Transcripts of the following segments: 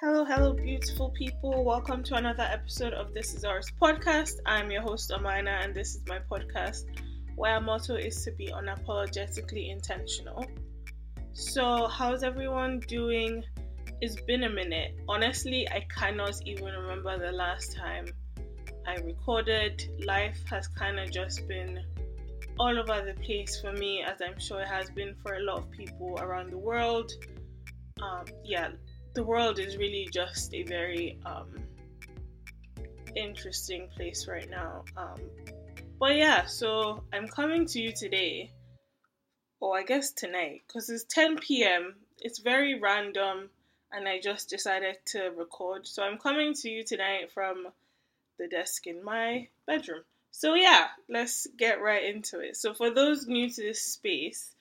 Hello, hello, beautiful people. Welcome to another episode of This Is Ours podcast. I'm your host, Amina, and this is my podcast where our motto is to be unapologetically intentional. So, how's everyone doing? It's been a minute. Honestly, I cannot even remember the last time I recorded. Life has kind of just been all over the place for me, as I'm sure it has been for a lot of people around the world. Um, yeah, the world is really just a very um, interesting place right now. Um, but yeah, so I'm coming to you today, or I guess tonight, because it's 10 p.m. It's very random, and I just decided to record. So I'm coming to you tonight from the desk in my bedroom. So, yeah, let's get right into it. So, for those new to this space,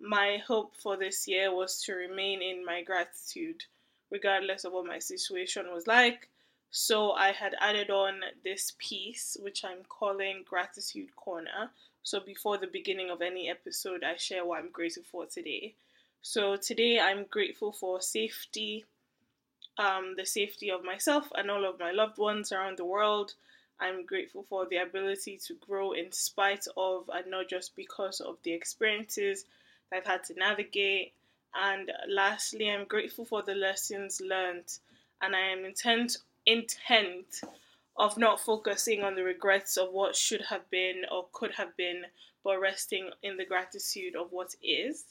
my hope for this year was to remain in my gratitude, regardless of what my situation was like. So, I had added on this piece, which I'm calling Gratitude Corner. So, before the beginning of any episode, I share what I'm grateful for today. So, today I'm grateful for safety, um, the safety of myself and all of my loved ones around the world. I'm grateful for the ability to grow in spite of and not just because of the experiences that I've had to navigate. And lastly, I'm grateful for the lessons learned, and I am intent intent of not focusing on the regrets of what should have been or could have been, but resting in the gratitude of what is.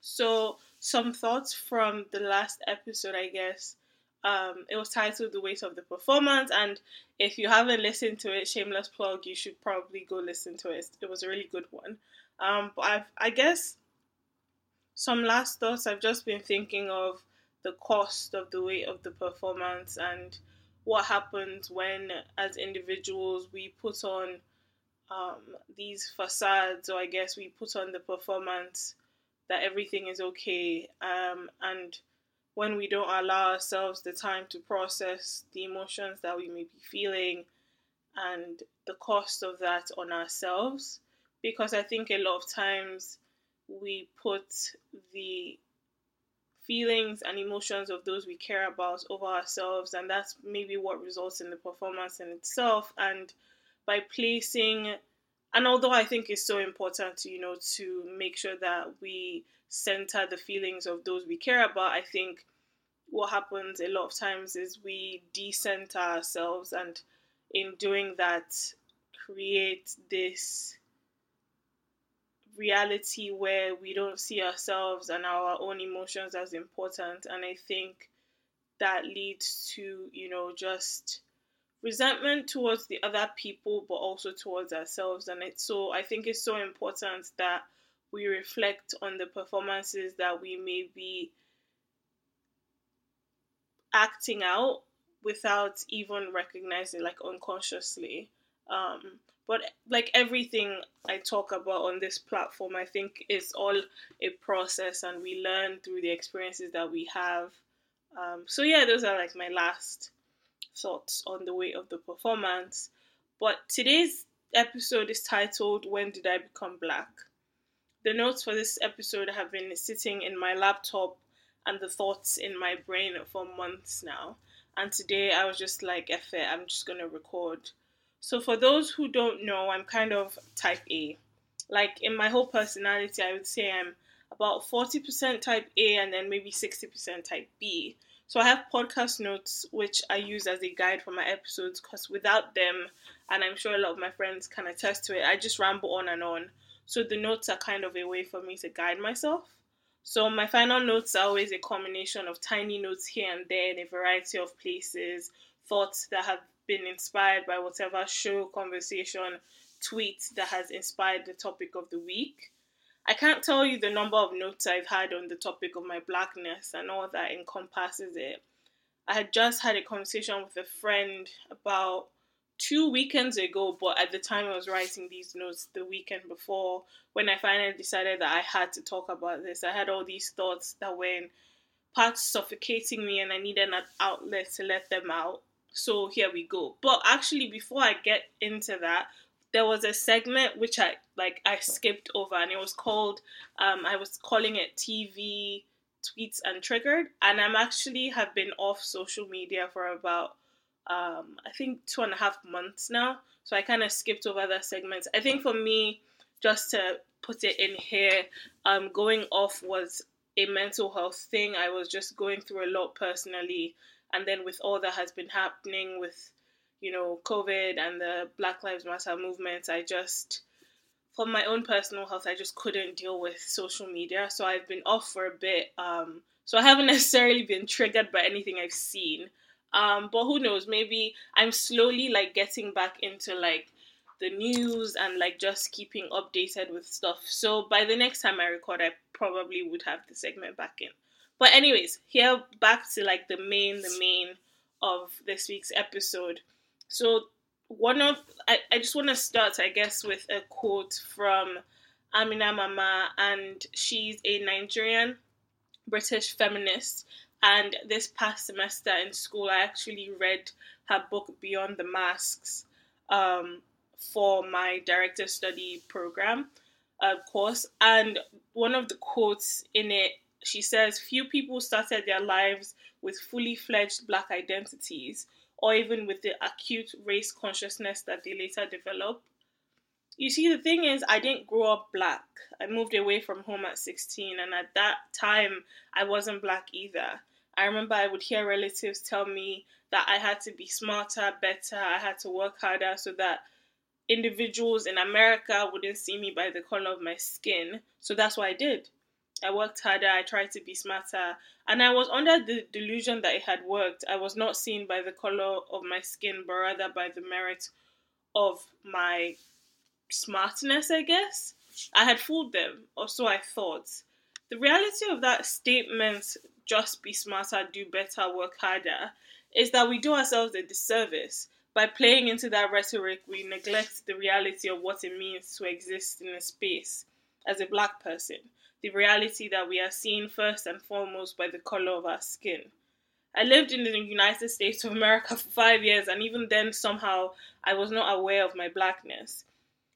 So, some thoughts from the last episode, I guess. Um, it was titled The Weight of the Performance, and if you haven't listened to it, shameless plug, you should probably go listen to it. It was a really good one. Um, but I've, I guess some last thoughts I've just been thinking of the cost of the weight of the performance and what happens when, as individuals, we put on um, these facades, or I guess we put on the performance that everything is okay, um, and when we don't allow ourselves the time to process the emotions that we may be feeling and the cost of that on ourselves. Because I think a lot of times we put the feelings and emotions of those we care about over ourselves, and that's maybe what results in the performance in itself. And by placing, and although I think it's so important you know, to make sure that we center the feelings of those we care about, I think what happens a lot of times is we decenter ourselves, and in doing that, create this reality where we don't see ourselves and our own emotions as important. And I think that leads to, you know, just resentment towards the other people, but also towards ourselves. And it's so, I think it's so important that we reflect on the performances that we may be acting out without even recognizing, like unconsciously. Um, but like everything I talk about on this platform, I think is all a process, and we learn through the experiences that we have. Um, so yeah, those are like my last thoughts on the weight of the performance. But today's episode is titled "When Did I Become Black." The notes for this episode have been sitting in my laptop and the thoughts in my brain for months now. And today I was just like, F it, I'm just gonna record. So, for those who don't know, I'm kind of type A. Like in my whole personality, I would say I'm about 40% type A and then maybe 60% type B. So, I have podcast notes which I use as a guide for my episodes because without them, and I'm sure a lot of my friends can attest to it, I just ramble on and on. So the notes are kind of a way for me to guide myself. So my final notes are always a combination of tiny notes here and there in a variety of places, thoughts that have been inspired by whatever show, conversation, tweet that has inspired the topic of the week. I can't tell you the number of notes I've had on the topic of my blackness and all that encompasses it. I had just had a conversation with a friend about two weekends ago, but at the time I was writing these notes the weekend before, when I finally decided that I had to talk about this, I had all these thoughts that were in parts suffocating me and I needed an outlet to let them out. So here we go. But actually, before I get into that, there was a segment which I like I skipped over and it was called um, I was calling it TV tweets and triggered, and I'm actually have been off social media for about um, I think two and a half months now. So I kind of skipped over that segment. I think for me, just to put it in here, um, going off was a mental health thing. I was just going through a lot personally, and then with all that has been happening with, you know, COVID and the Black Lives Matter movements, I just, for my own personal health, I just couldn't deal with social media. So I've been off for a bit. Um, so I haven't necessarily been triggered by anything I've seen. Um, but who knows? Maybe I'm slowly like getting back into like the news and like just keeping updated with stuff. So by the next time I record, I probably would have the segment back in. But anyways, here back to like the main, the main of this week's episode. So one of I, I just want to start, I guess, with a quote from Amina Mama, and she's a Nigerian British feminist. And this past semester in school, I actually read her book Beyond the Masks. Um, for my director study program uh, course. And one of the quotes in it, she says, Few people started their lives with fully fledged black identities or even with the acute race consciousness that they later develop. You see, the thing is, I didn't grow up black. I moved away from home at 16, and at that time, I wasn't black either. I remember I would hear relatives tell me that I had to be smarter, better, I had to work harder so that individuals in America wouldn't see me by the color of my skin. So that's what I did. I worked harder, I tried to be smarter, and I was under the delusion that it had worked. I was not seen by the color of my skin, but rather by the merit of my smartness, I guess. I had fooled them, or so I thought. The reality of that statement, just be smarter, do better, work harder, is that we do ourselves a disservice by playing into that rhetoric, we neglect the reality of what it means to exist in a space as a black person, the reality that we are seen first and foremost by the color of our skin. I lived in the United States of America for five years, and even then, somehow, I was not aware of my blackness.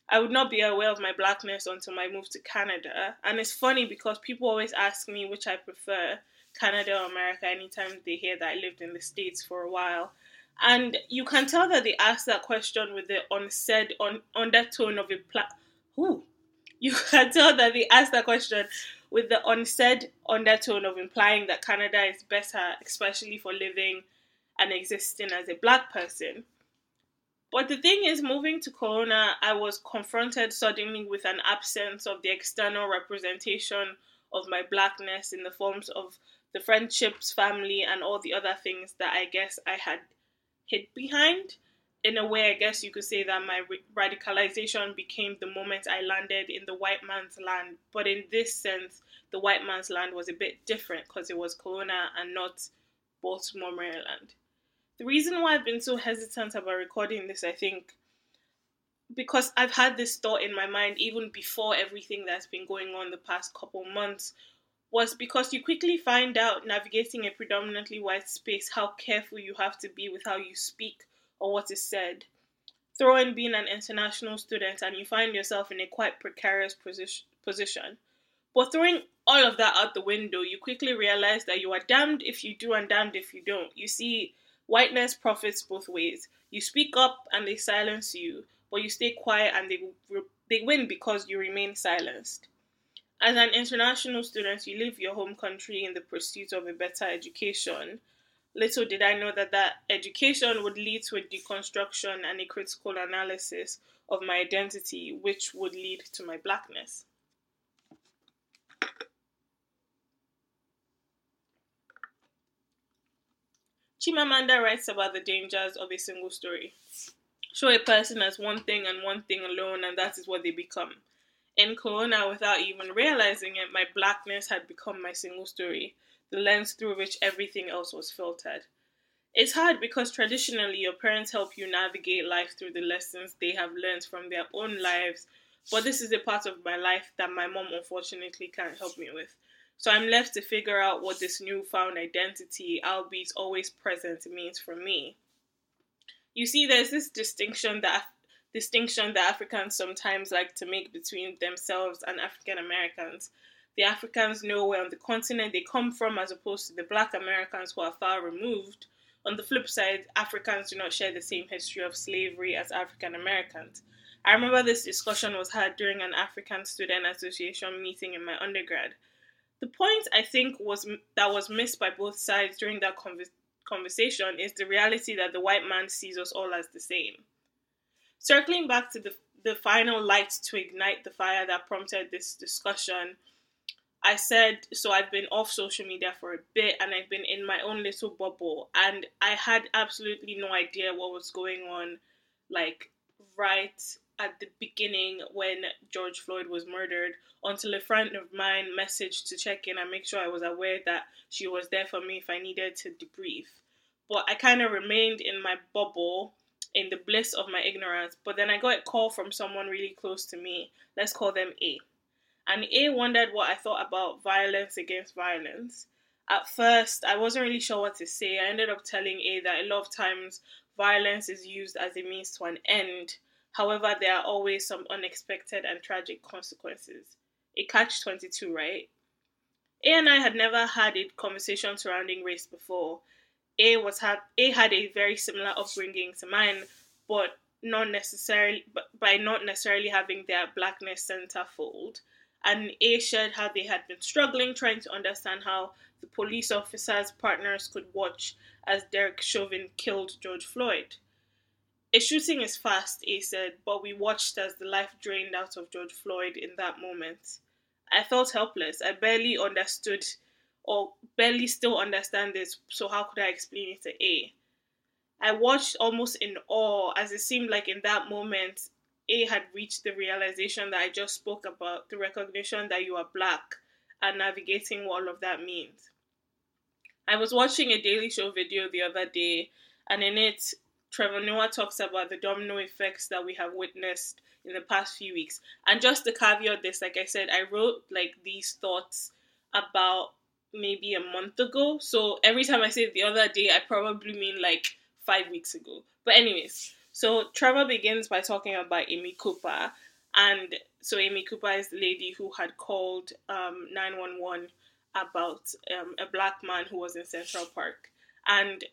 I would not be aware of my blackness until I moved to Canada. And it's funny because people always ask me which I prefer, Canada or America, anytime they hear that I lived in the States for a while. And you can tell that they ask that question with the unsaid on undertone of a pla- Who? You can tell that they asked that question with the unsaid undertone of implying that Canada is better, especially for living and existing as a black person. But the thing is, moving to Kelowna, I was confronted suddenly with an absence of the external representation of my blackness in the forms of the friendships, family, and all the other things that I guess I had hid behind. In a way, I guess you could say that my radicalization became the moment I landed in the white man's land. But in this sense, the white man's land was a bit different because it was Kelowna and not Baltimore, Maryland. The reason why I've been so hesitant about recording this, I think, because I've had this thought in my mind even before everything that's been going on the past couple months was because you quickly find out navigating a predominantly white space how careful you have to be with how you speak or what is said. Throw in being an international student and you find yourself in a quite precarious position. But throwing all of that out the window, you quickly realize that you are damned if you do and damned if you don't. You see, whiteness profits both ways. You speak up and they silence you, but you stay quiet and they, they win because you remain silenced. As an international student, you leave your home country in the pursuit of a better education. Little did I know that that education would lead to a deconstruction and a critical analysis of my identity, which would lead to my blackness. Chimamanda writes about the dangers of a single story. Show a person as one thing and one thing alone, and that is what they become in Kelowna without even realizing it, my blackness had become my single story, the lens through which everything else was filtered. It's hard because traditionally your parents help you navigate life through the lessons they have learned from their own lives, but this is a part of my life that my mom unfortunately can't help me with. So I'm left to figure out what this newfound identity, albeit always present, means for me. You see, there's this distinction that distinction that Africans sometimes like to make between themselves and African Americans. The Africans know where on the continent they come from as opposed to the black Americans who are far removed. On the flip side, Africans do not share the same history of slavery as African Americans. I remember this discussion was had during an African Student Association meeting in my undergrad. The point I think was that was missed by both sides during that conversation conversation is the reality that the white man sees us all as the same. Circling back to the, the final light to ignite the fire that prompted this discussion, I said, so I've been off social media for a bit and I've been in my own little bubble, and I had absolutely no idea what was going on, like right at the beginning when George Floyd was murdered until a friend of mine messaged to check in and make sure I was aware that she was there for me if I needed to debrief. But I kind of remained in my bubble in the bliss of my ignorance. But then I got a call from someone really close to me. Let's call them A. And A wondered what I thought about violence against violence. At first, I wasn't really sure what to say. I ended up telling A that a lot of times violence is used as a means to an end However, there are always some unexpected and tragic consequences. A catch 22, right? A and I had never had a conversation surrounding race before. A was had A had a very similar upbringing to mine, but not necessarily but by not necessarily having their blackness centerfold. And A shared how they had been struggling trying to understand how the police officers' partners could watch as Derek Chauvin killed George Floyd. A shooting is fast, A said, but we watched as the life drained out of George Floyd in that moment. I felt helpless. I barely understood or barely still understand this, so how could I explain it to A? I watched almost in awe as it seemed like in that moment A had reached the realization that I just spoke about the recognition that you are black and navigating what all of that means. I was watching a Daily Show video the other day, and in it, Trevor Noah talks about the domino effects that we have witnessed in the past few weeks. And just to caveat this, like I said, I wrote like these thoughts about maybe a month ago. So every time I say the other day, I probably mean like five weeks ago. But anyways, so Trevor begins by talking about Amy Cooper. And so Amy Cooper is the lady who had called um, 911 about um, a black man who was in Central Park. And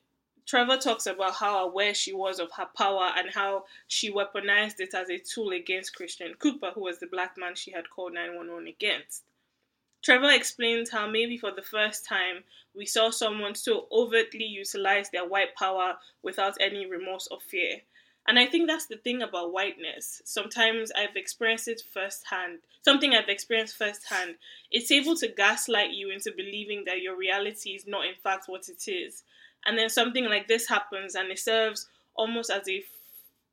Trevor talks about how aware she was of her power and how she weaponized it as a tool against Christian Cooper, who was the black man she had called 911 against. Trevor explains how maybe for the first time we saw someone so overtly utilize their white power without any remorse or fear. And I think that's the thing about whiteness. Sometimes I've experienced it firsthand. Something I've experienced firsthand. It's able to gaslight you into believing that your reality is not, in fact, what it is and then something like this happens and it serves almost as a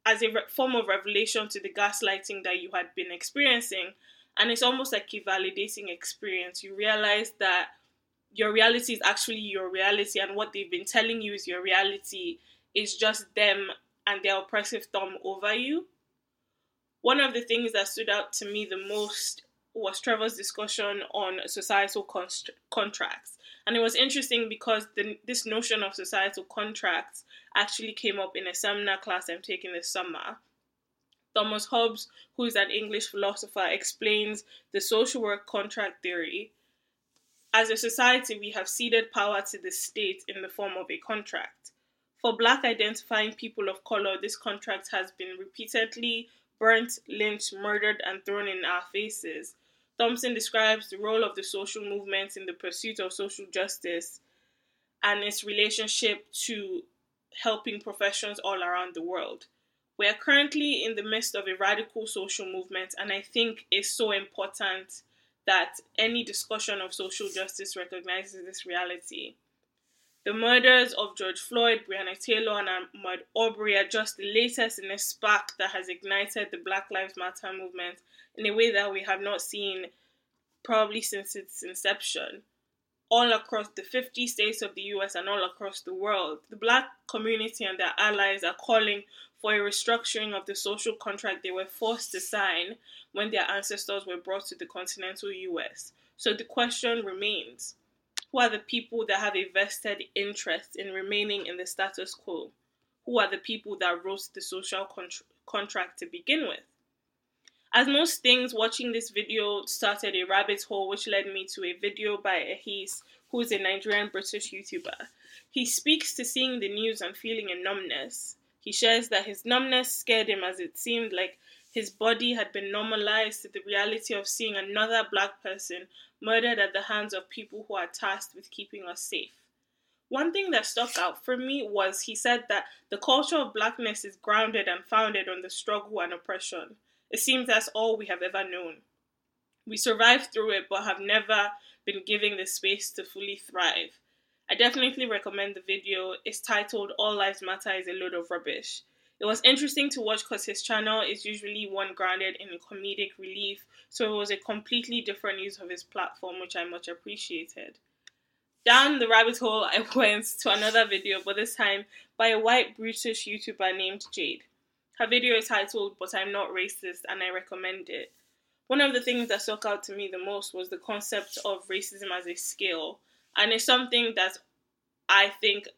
as a form of revelation to the gaslighting that you had been experiencing and it's almost like a validating experience you realize that your reality is actually your reality and what they've been telling you is your reality is just them and their oppressive thumb over you one of the things that stood out to me the most was Trevor's discussion on societal const- contracts and it was interesting because the, this notion of societal contracts actually came up in a seminar class I'm taking this summer. Thomas Hobbes, who is an English philosopher, explains the social work contract theory. As a society, we have ceded power to the state in the form of a contract. For black identifying people of color, this contract has been repeatedly burnt, lynched, murdered, and thrown in our faces. Thompson describes the role of the social movement in the pursuit of social justice and its relationship to helping professions all around the world. We are currently in the midst of a radical social movement, and I think it's so important that any discussion of social justice recognizes this reality. The murders of George Floyd, Breonna Taylor, and Ahmaud Arbery are just the latest in a spark that has ignited the Black Lives Matter movement in a way that we have not seen probably since its inception. All across the 50 states of the US and all across the world, the black community and their allies are calling for a restructuring of the social contract they were forced to sign when their ancestors were brought to the continental US. So the question remains who are the people that have a vested interest in remaining in the status quo? Who are the people that wrote the social contract to begin with? As most things, watching this video started a rabbit hole, which led me to a video by Ehiz, who is a Nigerian British YouTuber. He speaks to seeing the news and feeling a numbness. He shares that his numbness scared him as it seemed like his body had been normalized to the reality of seeing another black person murdered at the hands of people who are tasked with keeping us safe. One thing that stuck out for me was he said that the culture of blackness is grounded and founded on the struggle and oppression. It seems that's all we have ever known. We survived through it, but have never been given the space to fully thrive. I definitely recommend the video. It's titled All Lives Matter is a Load of Rubbish. It was interesting to watch because his channel is usually one grounded in comedic relief, so it was a completely different use of his platform, which I much appreciated. Down the rabbit hole, I went to another video, but this time by a white British YouTuber named Jade. Her video is titled But I'm Not Racist and I recommend it. One of the things that stuck out to me the most was the concept of racism as a skill. And it's something that I think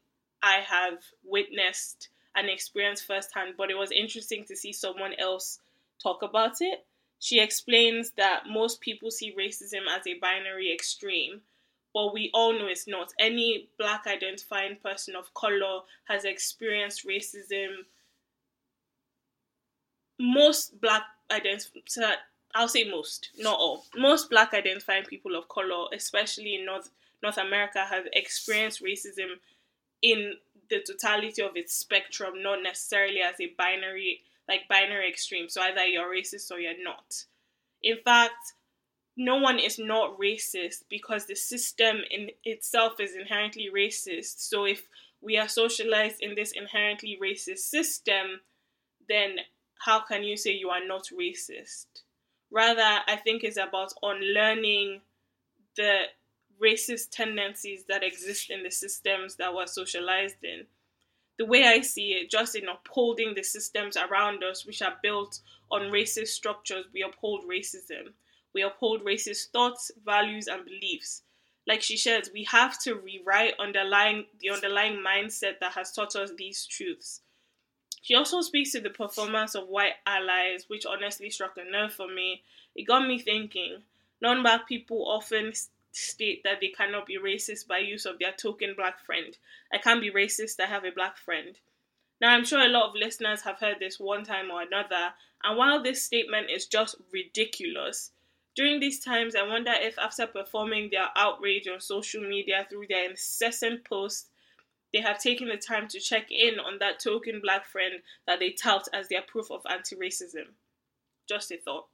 I have witnessed and experience firsthand, but it was interesting to see someone else talk about it. She explains that most people see racism as a binary extreme, but we all know it's not. Any black identifying person of color has experienced racism most black identify I'll say most, not all. Most black identifying people of color, especially in North North America, have experienced racism in the totality of its spectrum, not necessarily as a binary like binary extreme. So either you're racist or you're not. In fact, no one is not racist because the system in itself is inherently racist. So if we are socialized in this inherently racist system, then how can you say you are not racist? Rather, I think it's about unlearning the racist tendencies that exist in the systems that we're socialized in. The way I see it, just in upholding the systems around us, which are built on racist structures, we uphold racism. We uphold racist thoughts, values, and beliefs. Like she says, we have to rewrite underlying the underlying mindset that has taught us these truths. She also speaks to the performance of white allies, which honestly struck a nerve for me. It got me thinking. Non black people often state that they cannot be racist by use of their token black friend. I can't be racist, I have a black friend. Now, I'm sure a lot of listeners have heard this one time or another, and while this statement is just ridiculous, during these times, I wonder if after performing their outrage on social media through their incessant posts, they have taken the time to check in on that token black friend that they tout as their proof of anti racism. Just a thought.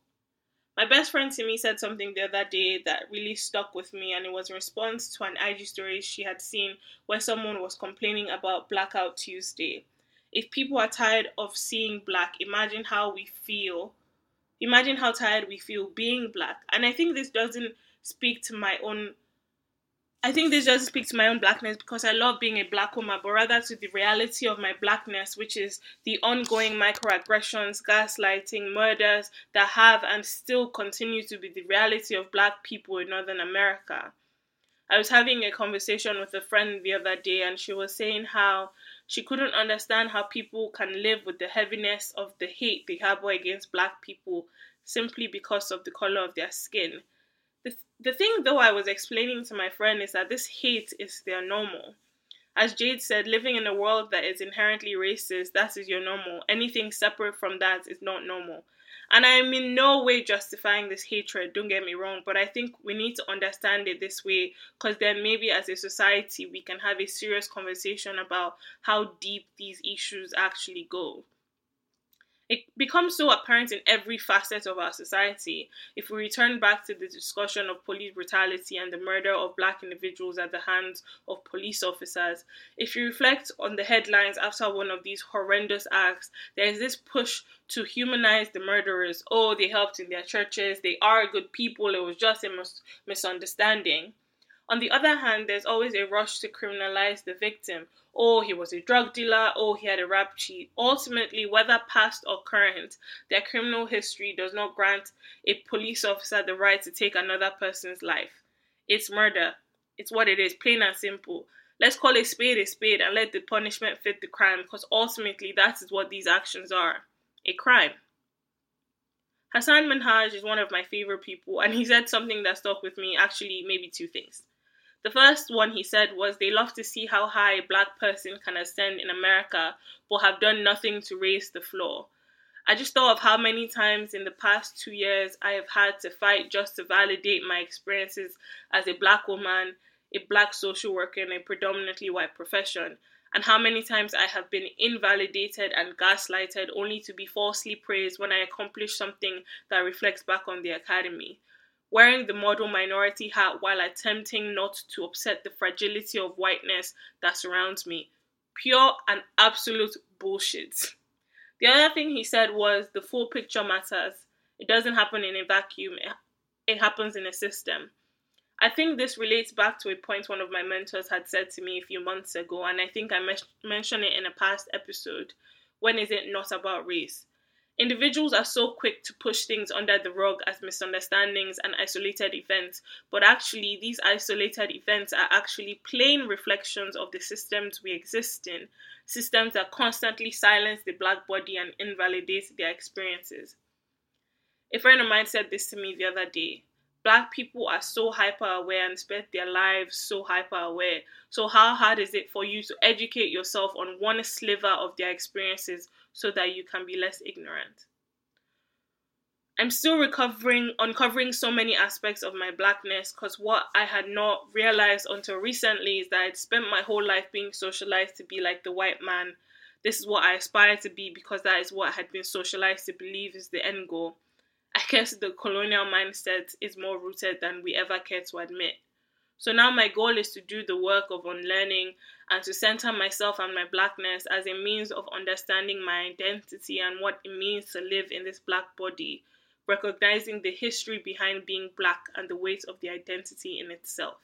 My best friend Simi said something the other day that really stuck with me, and it was in response to an IG story she had seen where someone was complaining about Blackout Tuesday. If people are tired of seeing black, imagine how we feel. Imagine how tired we feel being black. And I think this doesn't speak to my own I think this just speaks to my own blackness because I love being a black woman, but rather to the reality of my blackness, which is the ongoing microaggressions, gaslighting, murders that have and still continue to be the reality of black people in Northern America. I was having a conversation with a friend the other day, and she was saying how she couldn't understand how people can live with the heaviness of the hate they harbor against black people simply because of the color of their skin the, thing, though, I was explaining to my friend is that this hate is their normal. As Jade said, living in a world that is inherently racist, that is your normal. Anything separate from that is not normal. And I'm in no way justifying this hatred, don't get me wrong, but I think we need to understand it this way because then maybe as a society we can have a serious conversation about how deep these issues actually go it becomes so apparent in every facet of our society. If we return back to the discussion of police brutality and the murder of black individuals at the hands of police officers, if you reflect on the headlines after one of these horrendous acts, there is this push to humanize the murderers. Oh, they helped in their churches, they are good people, it was just a mis- misunderstanding. On the other hand, there's always a rush to criminalize the victim. Oh, he was a drug dealer. Oh, he had a rap sheet. Ultimately, whether past or current, their criminal history does not grant a police officer the right to take another person's life. It's murder. It's what it is, plain and simple. Let's call a spade a spade and let the punishment fit the crime because ultimately that is what these actions are a crime. Hasan Minhaj is one of my favorite people, and he said something that stuck with me actually, maybe two things. The first one he said was they love to see how high a black person can ascend in America, but have done nothing to raise the floor. I just thought of how many times in the past two years I have had to fight just to validate my experiences as a black woman, a black social worker in a predominantly white profession, and how many times I have been invalidated and gaslighted only to be falsely praised when I accomplish something that reflects back on the academy. Wearing the model minority hat while attempting not to upset the fragility of whiteness that surrounds me. Pure and absolute bullshit. The other thing he said was the full picture matters. It doesn't happen in a vacuum, it happens in a system. I think this relates back to a point one of my mentors had said to me a few months ago, and I think I mentioned it in a past episode. When is it not about race? Individuals are so quick to push things under the rug as misunderstandings and isolated events, but actually, these isolated events are actually plain reflections of the systems we exist in, systems that constantly silence the black body and invalidate their experiences. A friend of mine said this to me the other day. Black people are so hyper aware and spend their lives so hyper aware. So, how hard is it for you to educate yourself on one sliver of their experiences so that you can be less ignorant. I'm still recovering, uncovering so many aspects of my blackness because what I had not realized until recently is that I'd spent my whole life being socialized to be like the white man. This is what I aspire to be because that is what I had been socialized to believe is the end goal. I guess the colonial mindset is more rooted than we ever care to admit. So now my goal is to do the work of unlearning and to center myself and my blackness as a means of understanding my identity and what it means to live in this black body, recognizing the history behind being black and the weight of the identity in itself.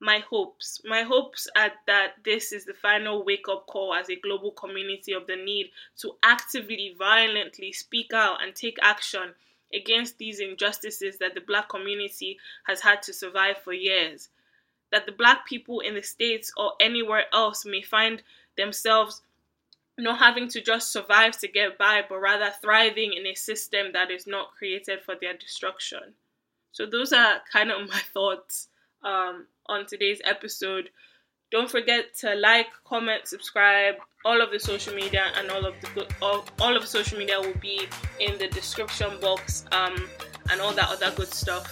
My hopes. My hopes are that this is the final wake up call as a global community of the need to actively, violently speak out and take action against these injustices that the black community has had to survive for years. That the black people in the States or anywhere else may find themselves not having to just survive to get by, but rather thriving in a system that is not created for their destruction. So, those are kind of my thoughts um, on today's episode. Don't forget to like, comment, subscribe. All of the social media and all of the all, all of the social media will be in the description box um, and all that other good stuff.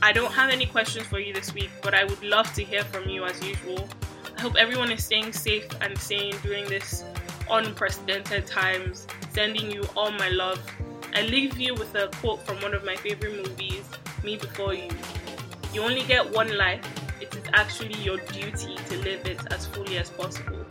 I don't have any questions for you this week, but I would love to hear from you as usual. I hope everyone is staying safe and sane during this unprecedented times. Sending you all my love. I leave you with a quote from one of my favorite movies, Me Before You. You only get one life it is actually your duty to live it as fully as possible.